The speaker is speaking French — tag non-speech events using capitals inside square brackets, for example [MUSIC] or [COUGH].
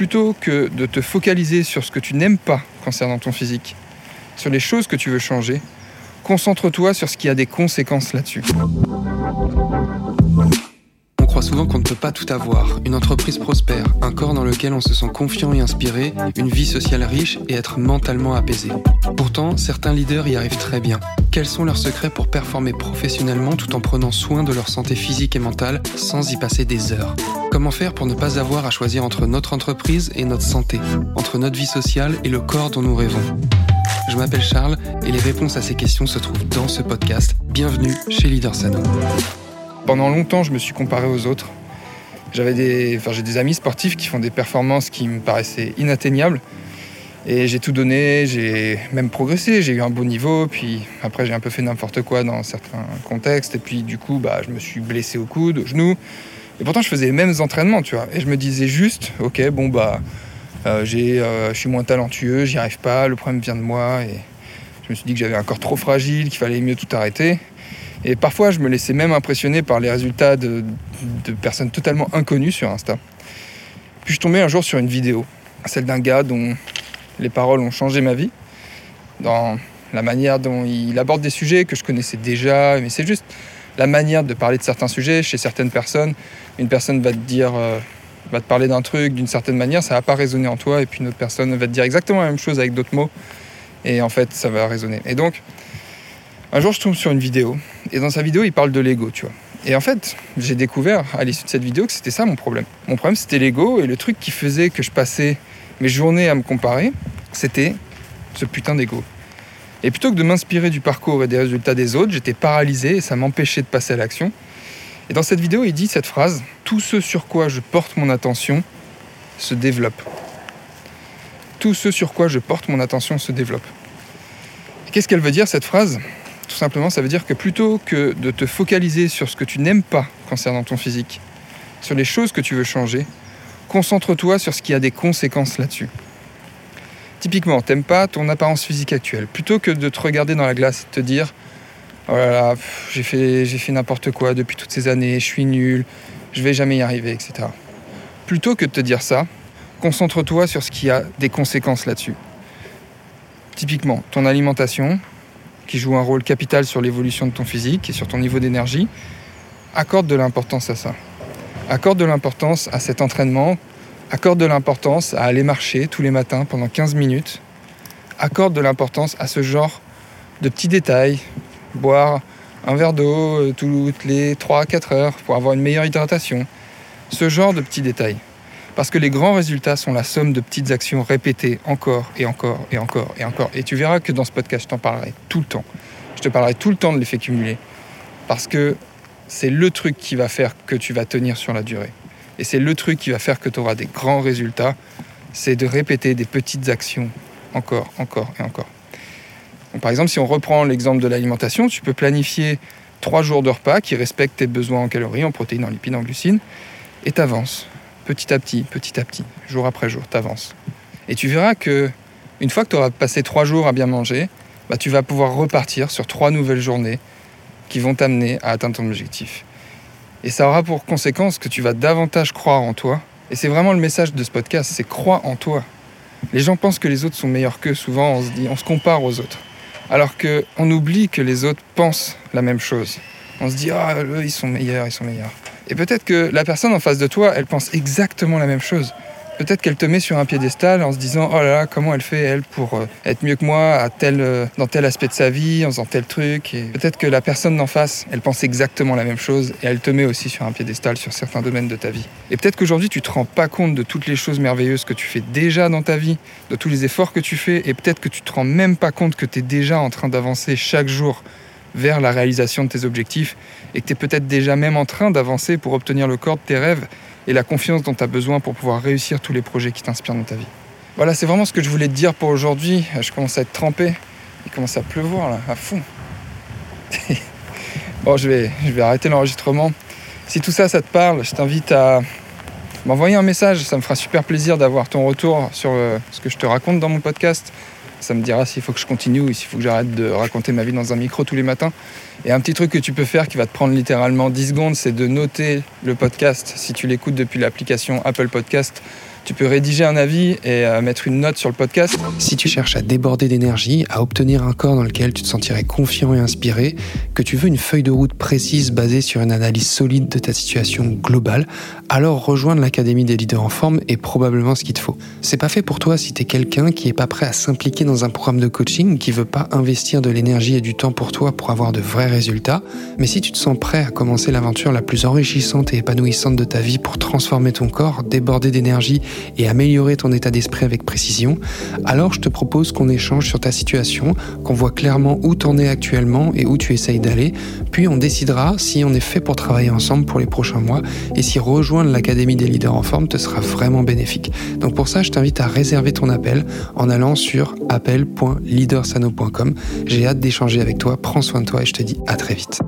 plutôt que de te focaliser sur ce que tu n'aimes pas concernant ton physique, sur les choses que tu veux changer, concentre-toi sur ce qui a des conséquences là-dessus. Souvent qu'on ne peut pas tout avoir. Une entreprise prospère, un corps dans lequel on se sent confiant et inspiré, une vie sociale riche et être mentalement apaisé. Pourtant, certains leaders y arrivent très bien. Quels sont leurs secrets pour performer professionnellement tout en prenant soin de leur santé physique et mentale sans y passer des heures? Comment faire pour ne pas avoir à choisir entre notre entreprise et notre santé, entre notre vie sociale et le corps dont nous rêvons? Je m'appelle Charles et les réponses à ces questions se trouvent dans ce podcast. Bienvenue chez Leader Sano. Pendant longtemps, je me suis comparé aux autres. J'avais des, j'ai des amis sportifs qui font des performances qui me paraissaient inatteignables. Et j'ai tout donné, j'ai même progressé, j'ai eu un beau niveau, puis après j'ai un peu fait n'importe quoi dans certains contextes, et puis du coup bah, je me suis blessé au coude, au genou, et pourtant je faisais les mêmes entraînements, et je me disais juste, ok, bon bah, euh, j'ai, euh, je suis moins talentueux, j'y arrive pas, le problème vient de moi, et je me suis dit que j'avais un corps trop fragile, qu'il fallait mieux tout arrêter, et parfois je me laissais même impressionner par les résultats de, personnes totalement inconnues sur Insta. Puis je tombais un jour sur une vidéo, celle d'un gars dont les paroles ont changé ma vie, dans la manière dont il aborde des sujets que je connaissais déjà, mais c'est juste la manière de parler de certains sujets chez certaines personnes. Une personne va te dire, euh, va te parler d'un truc d'une certaine manière, ça va pas résonner en toi, et puis une autre personne va te dire exactement la même chose avec d'autres mots, et en fait ça va résonner. Et donc, un jour je tombe sur une vidéo, et dans sa vidéo il parle de l'ego, tu vois. Et en fait, j'ai découvert à l'issue de cette vidéo que c'était ça mon problème. Mon problème c'était l'ego, et le truc qui faisait que je passais mes journées à me comparer, c'était ce putain d'ego. Et plutôt que de m'inspirer du parcours et des résultats des autres, j'étais paralysé et ça m'empêchait de passer à l'action. Et dans cette vidéo, il dit cette phrase Tout ce sur quoi je porte mon attention se développe. Tout ce sur quoi je porte mon attention se développe. Qu'est-ce qu'elle veut dire cette phrase? Tout simplement, ça veut dire que plutôt que de te focaliser sur ce que tu n'aimes pas concernant ton physique, sur les choses que tu veux changer, concentre-toi sur ce qui a des conséquences là-dessus. Typiquement, t'aimes pas ton apparence physique actuelle. Plutôt que de te regarder dans la glace et te dire Oh là là, j'ai fait, fait n'importe quoi depuis toutes ces années, je suis nul, je vais jamais y arriver, etc. Plutôt que de te dire ça, concentre-toi sur ce qui a des conséquences là-dessus. Typiquement, ton alimentation, qui joue un rôle capital sur l'évolution de ton physique et sur ton niveau d'énergie, accorde de l'importance à ça. Accorde de l'importance à cet entraînement accorde de l'importance à aller marcher tous les matins pendant 15 minutes, accorde de l'importance à ce genre de petits détails, boire un verre d'eau euh, toutes les 3 à 4 heures pour avoir une meilleure hydratation, ce genre de petits détails. Parce que les grands résultats sont la somme de petites actions répétées encore et encore et encore et encore. Et tu verras que dans ce podcast, je t'en parlerai tout le temps. Je te parlerai tout le temps de l'effet cumulé. Parce que c'est le truc qui va faire que tu vas tenir sur la durée. Et c'est le truc qui va faire que tu auras des grands résultats, c'est de répéter des petites actions encore, encore et encore. par exemple, si on reprend l'exemple de l'alimentation, tu peux planifier trois jours de repas qui respectent tes besoins en calories, en protéines, en lipides, en glucides, et t'avances petit à petit, petit à petit, jour après jour, t'avances. Et tu verras que une fois que tu auras passé trois jours à bien manger, bah, tu vas pouvoir repartir sur trois nouvelles journées qui vont t'amener à atteindre ton objectif. Et ça aura pour conséquence que tu vas davantage croire en toi. Et c'est vraiment le message de ce podcast, c'est crois en toi. Les gens pensent que les autres sont meilleurs qu'eux. Souvent, on se dit, on se compare aux autres. Alors qu'on oublie que les autres pensent la même chose. On se dit, ah, eux, ils sont meilleurs, ils sont meilleurs. Et peut-être que la personne en face de toi, elle pense exactement la même chose. Peut-être qu'elle te met sur un piédestal en se disant oh là là comment elle fait elle pour euh, être mieux que moi euh, dans tel aspect de sa vie en faisant tel truc. Peut-être que la personne d'en face, elle pense exactement la même chose et elle te met aussi sur un piédestal sur certains domaines de ta vie. Et peut-être qu'aujourd'hui tu te rends pas compte de toutes les choses merveilleuses que tu fais déjà dans ta vie, de tous les efforts que tu fais et peut-être que tu te rends même pas compte que tu es déjà en train d'avancer chaque jour vers la réalisation de tes objectifs et que tu es peut-être déjà même en train d'avancer pour obtenir le corps de tes rêves et la confiance dont tu as besoin pour pouvoir réussir tous les projets qui t'inspirent dans ta vie. Voilà, c'est vraiment ce que je voulais te dire pour aujourd'hui. Je commence à être trempé. Il commence à pleuvoir là, à fond. [LAUGHS] bon, je vais, je vais arrêter l'enregistrement. Si tout ça, ça te parle, je t'invite à m'envoyer un message. Ça me fera super plaisir d'avoir ton retour sur euh, ce que je te raconte dans mon podcast. Ça me dira s'il faut que je continue ou s'il faut que j'arrête de raconter ma vie dans un micro tous les matins. Et un petit truc que tu peux faire qui va te prendre littéralement 10 secondes, c'est de noter le podcast si tu l'écoutes depuis l'application Apple Podcast Tu peux rédiger un avis et euh, mettre une note sur le podcast. Si tu cherches à déborder d'énergie, à obtenir un corps dans lequel tu te sentirais confiant et inspiré, que tu veux une feuille de route précise basée sur une analyse solide de ta situation globale, alors rejoindre l'Académie des leaders en forme est probablement ce qu'il te faut. C'est pas fait pour toi si tu es quelqu'un qui est pas prêt à s'impliquer dans un programme de coaching, qui veut pas investir de l'énergie et du temps pour toi pour avoir de vrais résultats, mais si tu te sens prêt à commencer l'aventure la plus enrichissante et épanouissante de ta vie pour transformer ton corps, déborder d'énergie et améliorer ton état d'esprit avec précision, alors je te propose qu'on échange sur ta situation, qu'on voit clairement où t'en es actuellement et où tu essayes d'aller, puis on décidera si on est fait pour travailler ensemble pour les prochains mois et si rejoindre l'Académie des leaders en forme te sera vraiment bénéfique. Donc pour ça, je t'invite à réserver ton appel en allant sur J'ai hâte d'échanger avec toi, prends soin de toi et je te dis à très vite.